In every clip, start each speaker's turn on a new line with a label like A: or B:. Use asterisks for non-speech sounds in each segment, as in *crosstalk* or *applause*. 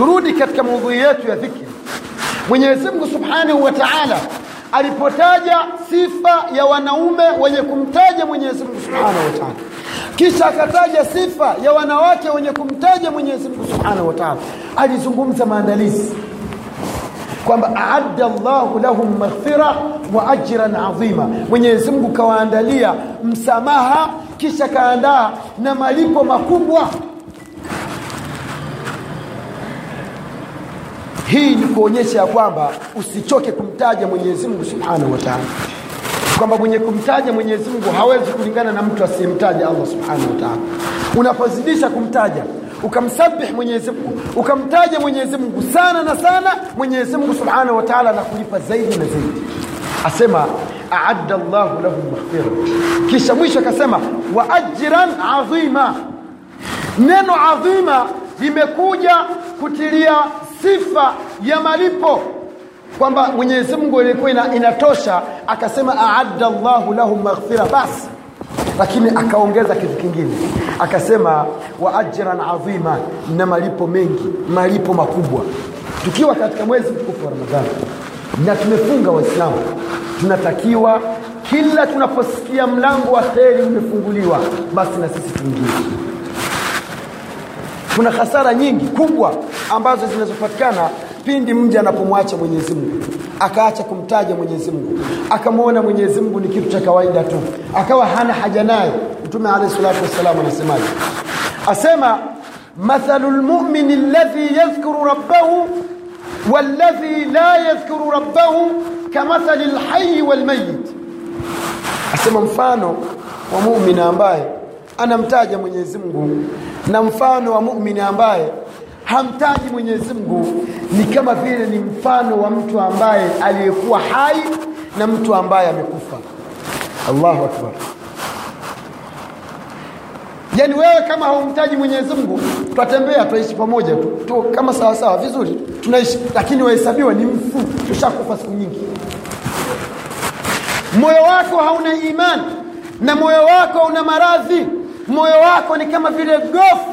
A: turudi katika maudhui yetu ya dhikri. Mwenyezi mungu subhanahu wa taala alipotaja sifa ya wanaume wenye kumtaja mwenyezi mungu subhanahu wa taala. Kisha akataja sifa ya wanawake wenye kumtaja mwenyezi mungu subhanahu wa taala. Alizungumza maandalizi. Kwamba aadda llahu lahum maghfira wa ajran adhima mwenyezi mungu kawaandalia msamaha kisha kaandaa na malipo makubwa hii ni kuonyesha ya kwamba usichoke kumtaja mwenyezi mungu subhanahu wa taala. Kwamba mwenye kumtaja mwenyezi mungu hawezi kulingana na mtu asiyemtaja allah subhanahu wa taala. Unapozidisha kumtaja ukamsabih mwenyezi mungu ukamtaja mwenyezi mungu sana na sana mwenyezi mungu subhanahu wa taala anakulipa zaidi na zaidi. Asema aadda llahu lahum maghfira kisha mwisho akasema wa ajran adhima neno adhima limekuja kutilia sifa ya malipo. Kwamba mwenyezi mungu ilikuwa ina, inatosha akasema aadda llahu lahum maghfira basi. Lakini akaongeza kitu kingine. Akasema wa ajran adhima na malipo mengi malipo makubwa. Tukiwa katika mwezi mtukufu wa ramadhani na tumefunga waislamu tunatakiwa kila tunaposikia mlango wa kheri umefunguliwa basi na sisi tuingie. Kuna hasara nyingi kubwa ambazo zinazopatikana pindi mja anapomwacha mwenyezi mungu. Akaacha kumtaja mwenyezi mungu. Akamwona mwenyezi mungu ni kitu cha kawaida tu. Akawa hana haja naye. Mtume alehi salatu wassalam anasemaje? Asema mathalu lmumini alladhi yadhkuru rabbahu walladhi la yadhkuru rabbahu kamathali lhayi walmayit asema mfano wa mumini ambaye anamtaja mwenyezi mungu na mfano wa mumini ambaye hamtaji mwenyezi mungu. Ni kama vile ni mfano wa mtu ambaye aliyekuwa hai na mtu ambaye amekufa. Allahu akbar. Yaani wewe kama haumtaji mwenyezi mungu twatembea twaishi pamoja tu, tu kama sawasawa vizuri. Tunaishi lakini wahesabiwa ni mfu. Tushakufa siku nyingi. Moyo wako hauna imani na moyo wako una maradhi. Moyo wako ni kama vile gofu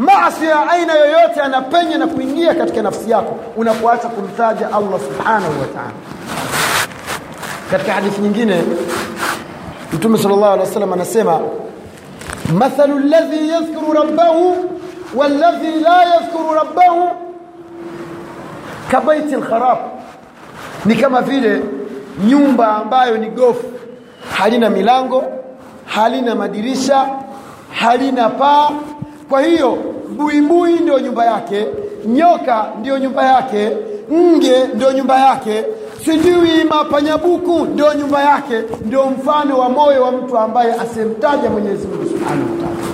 A: maasi ya aina yoyote anapenya na kuingia katika nafsi yako unapoacha kumtaja allah subhanahu wa taala. Katika hadithi nyingine mtume sal llahu alih wa sallam anasema mathalu ladhi yadhkuru rabbahu waladhi la yadhkuru rabbahu kabaiti lkharab ni kama vile nyumba ambayo ni gofu. Halina milango halina madirisha halina paa kwa hiyo buibui ndio nyumba yake nyoka ndio nyumba yake nge ndio nyumba yake sijui mapanyabuku ndio nyumba yake ndio mfano wa moyo wa mtu ambaye asemtaja mwenyezi mungu subhanahu wa taala.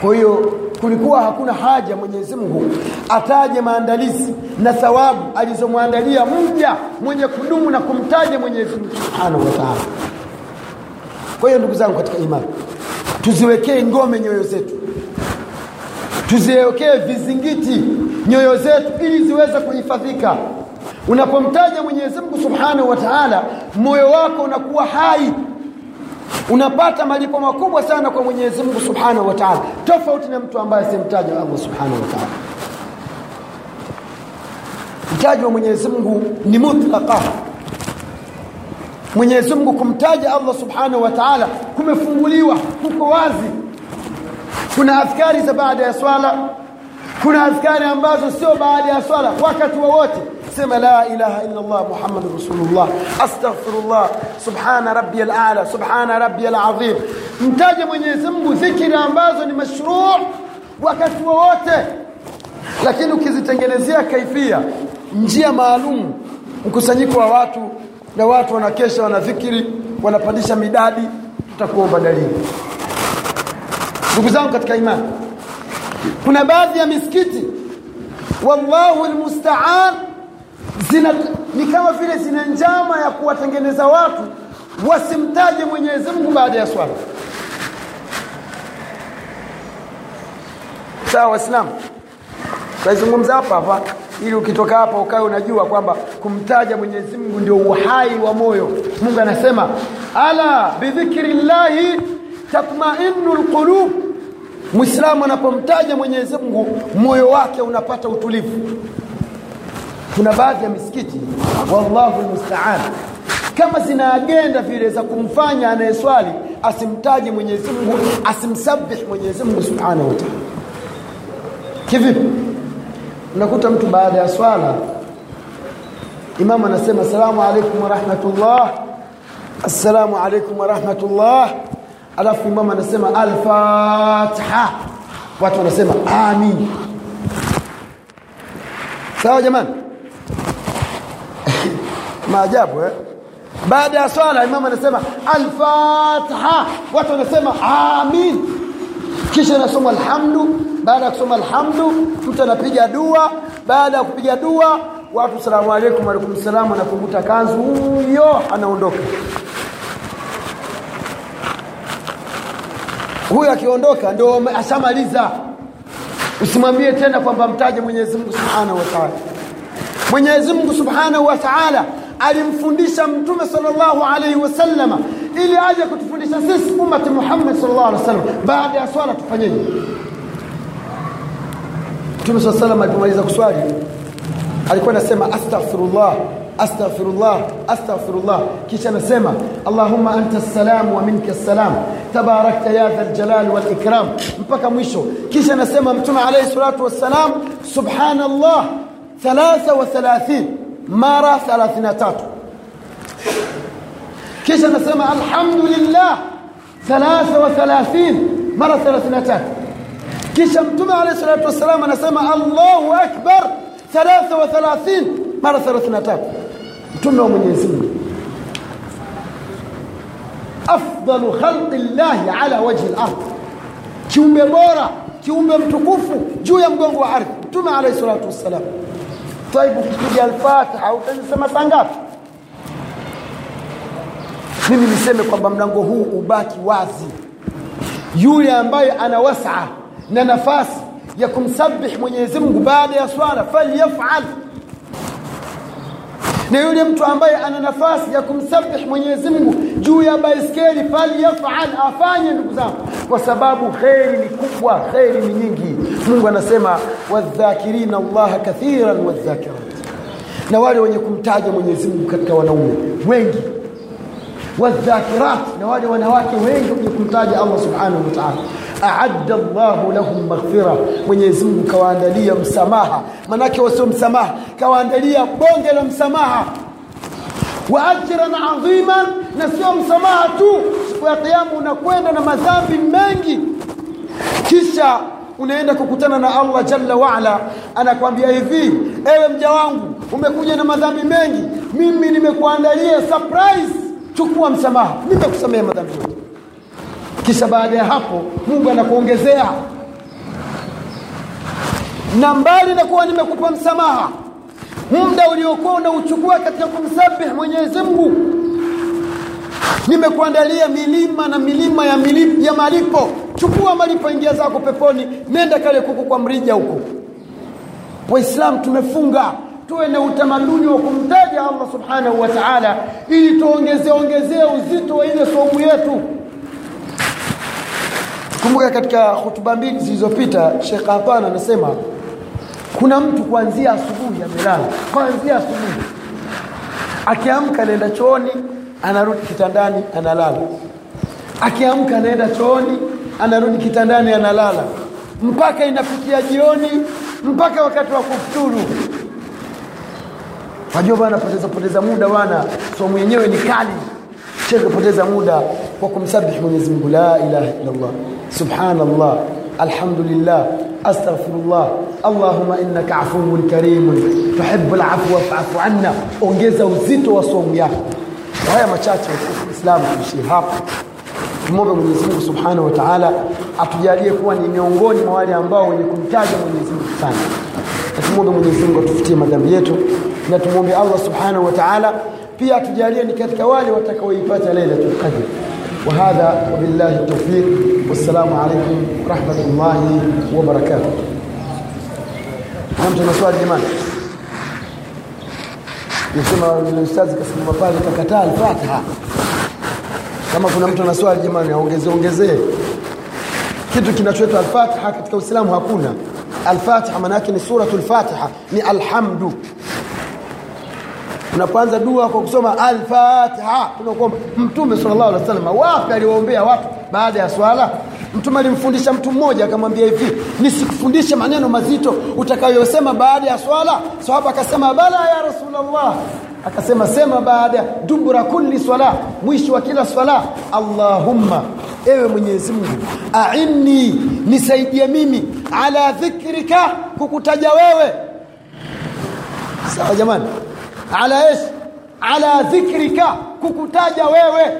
A: Kwa hiyo kulikuwa hakuna haja mwenyezi mungu ataje maandalizi na thawabu alizomwandalia mja mwenye kudumu na kumtaja mwenyezi mungu subhanahu wa taala. Kwa hiyo ndugu zangu katika imani tuziwekee ngome nyoyo zetu. Tuziwekee vizingiti nyoyo zetu ili ziweze kuhifadhika. Unapomtaja mwenyezi mungu subhanahu wa taala moyo wako unakuwa hai. Unapata malipo makubwa sana kwa mwenyezi mungu subhanahu wa taala. Tofauti na mtu ambaye simtaja allah subhanahu wa taala. Mtaji wa mwenyezi mungu ni mutlaqa. Mwenyezi mungu kumtaja allah subhanahu wa taala kumefunguliwa kuko wazi. Kuna adhkari za baada ya swala kuna adhkari ambazo sio baada ya swala wakati wowote. Sema la ilaha illa allah muhammadun rasulullah astaghfirullah subhana rabbi alala subhana rabbi alazim mtaje mwenyezi mungu dhikiri ambazo ni mashruu wakati wowote. Lakini ukizitengenezea kaifia njia maalum mkusanyiko wa watu na watu wanakesha wanadhikiri wanapandisha midadi tutakuomba dalili ndugu zangu katika imani kuna baadhi ya misikiti wallahu almusta'an zina ni kama vile zina njama ya kuwatengeneza watu wasimtaje Mwenyezi Mungu baada ya swala. Sawa waislamu taizungumza hapa hapa ili ukitoka hapa ukawe unajua kwamba kumtaja Mwenyezi Mungu ndio uhai wa moyo. Mungu anasema ala bidhikri llahi tatmainnu lqulub mwislamu anapomtaja mwenyezi mungu moyo wake unapata utulivu. Kuna baadhi ya misikiti wallahu lmustaan kama zina agenda vile za kumfanya anayeswali asimtaje mwenyezi mungu asimsabih mwenyezi mungu subhanahu wataala kivipi? Unakuta mtu baada ya swala imamu anasema assalamu alaikum warahmatullah assalamu alaikum warahmatullah. Alafu mama anasema alfatiha. Watu wanasema amin. Sawa jamani? *laughs* Maajabu eh? baada ya swala imam anasema alfatiha. Watu wanasema amin. Kisha anasoma alhamdu. Baada ya kusoma alhamdu mtu anapiga dua. Baada ya kupiga dua watu salamu alaikum salam anakunguta kanzu. Huyo anaondoka huyo akiondoka ndio ashamaliza. Usimwambie tena kwamba mtaje mwenyezi mungu subhanahu wataala mwenyezimngu subhanahu wa taala alimfundisha mtume salllahu alaihi wasalama ili aje kutufundisha sisi ummati muhammad sallallahu alih wasallam baada ya swala tufanyeje? Mtume saa salam alipomaliza kuswali alikuwa anasema astaghfirullah أستغفر الله أستغفر الله. كيش أنا سمع اللهم أنت السلام ومنك السلام. تباركت يا ذا الجلال والإكرام. مبكى مشو كيش أنا سمع متون عليه الصلاة والسلام. سبحان الله 33 مره 33 كيش أنا سمع الحمد لله 33 مره 33 كيش متون عليه الصلاة والسلام. أنا سمع الله أكبر. 33 مره 33 mtume wa mwenyezi mungu. Afdalu khalqi llahi ala wajhi lard kiumbe bora kiumbe mtukufu juu ya mgongo wa ardhi. Mtume alayhi salatu wassalam. Taibu kupiga alfatiha sangapi mimi niseme kwamba mlango huu ubaki wazi. Yule ambaye ana wasaa na nafasi ya kumsabih Mwenyezi Mungu baada ya swala falyafal na yule mtu ambaye ana nafasi ya kumsabih Mwenyezi Mungu juu ya baiskeli falyafal afanye ndugu zangu. Kwa sababu kheri ni kubwa kheri ni nyingi. Mungu anasema wadhakirina llaha kathiran wadhakirat na wale wenye kumtaja Mwenyezi Mungu katika wanaume wengi wadhakirat na wale wanawake wengi wenye kumtaja Allah subhanahu wa ta'ala. Aadda Allahu lahum maghfira, Mwenyezi Mungu kawaandalia msamaha. Manake wasio msamaha, kawaandalia bonge la msamaha. Wa ajran adhiman, na sio msamaha tu, siku ya Kiyama unakwenda na madhambi mengi, kisha unaenda kukutana na Allah jalla waala, anakwambia hivi, ewe mja wangu, umekuja na madhambi mengi, mimi nimekuandalia surprise, chukua msamaha, nimekusamea madhambi yote. Kisha baada ya hapo Mungu anakuongezea. Na mbali na kuwa nimekupa msamaha muda uliokuwa unauchukua katika kumsabih Mwenyezi Mungu nimekuandalia milima na milima ya, milip, ya malipo. Chukua malipo ingia zako peponi nenda kale kuku kwa mrija huko waislamu tumefunga tuwe na utamaduni wa kumtaja Allah subhanahu wa ta'ala ili tuongeze ongezee uzito wa ile somu yetu. Kumbuka katika hutuba mbili zilizopita Sheikh Athan anasema kuna mtu kuanzia asubuhi amelala kuanzia asubuhi. Akiamka anaenda chooni anarudi kitandani analala. Akiamka anaenda chooni anarudi kitandani analala. Mpaka inafikia jioni mpaka wakati wa kufuturu wajua bana, poteza poteza muda bana, somo yenyewe ni kali. Shekhe poteza muda kwa kumsabihi Mwenyezi Mungu. La ilaha illa Allah subhanallah. Alhamdulillah. Astaghfirullah. Allahumma innaka afuwun karimun tuhibbul afwa fa'fu anna. Ongeza uzito wa somo yako. Haya machache Uislamu tuishie hapa tumwombe Mwenyezi Mungu Subhanahu wa Ta'ala atujalie kuwa ni miongoni mwa wale ambao wenye kumtaja Mwenyezi Mungu sana. Na tumwombe Mwenyezi atufutie madhambi yetu na tumwombe Allah Subhanahu wa Ta'ala pia atujalie ni katika wale watakaoipata Lailatul Qadr. وهذا وبالله التوفيق والسلام عليكم ورحمة الله وبركاته أنتم مسؤول جمال يسمى الأستاذ كسم pale kakataa al-Fatiha kama kuna mtu ana swali jamani aongezee ongezee kitu kinachoitwa alfatiha katika uislamu hakuna alfatiha maana yake ni suratu lfatiha ni alhamdu unapoanza dua kwa kusoma alfatiha tunakuomba mtume sallallahu alaihi wasallam wapi aliwaombea watu baada ya swala? Mtume alimfundisha mtu mmoja akamwambia hivi nisikufundishe maneno mazito utakayosema baada ya swala. Sahaba akasema bala ya rasulullah. Akasema sema baada dubura kulli swala mwisho wa kila swala allahumma ewe mwenyezi mungu ainni nisaidie mimi ala dhikrika kukutaja wewe. Sawa jamani ala ish ala dhikrika kukutaja wewe.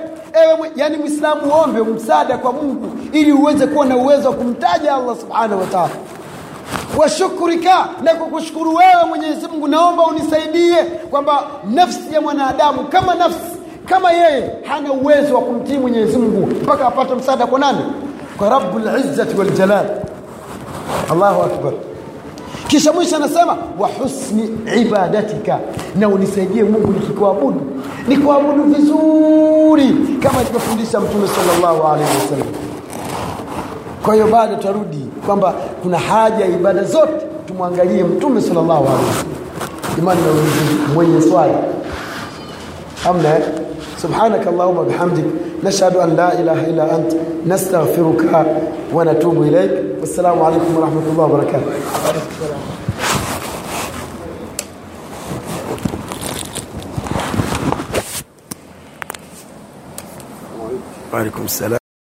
A: Ewe yani muislamu ombe msaada kwa mungu ili uweze kuwa na uwezo wa kumtaja allah subhanahu wa taala. Wa shukrika na kukushukuru wewe mwenyezi mungu naomba unisaidie kwamba nafsi ya mwanadamu kama nafsi kama yeye hana uwezo wa kumtii mwenyezi mungu. Mpaka apate msaada kwa nani? Kwa rabbul izzati wal jalal. Allahu akbar kisha mwisho anasema wa husni ibadatika. Na unisaidie mungu nikikuabudu. Nikuabudu vizuri kama alivyofundisha mtume salllahu alaihi wasallam. Kwa hiyo bado tutarudi kwamba kuna haja ya ibada zote tumwangalie mtume salllahu alaihi wasallam. Imani na mwenye swali. Amna سبحانك اللهم وبحمدك نشهد أن لا إله إلا أنت نستغفرك ونتوب إليك. والسلام عليكم ورحمة الله وبركاته. وعليكم السلام.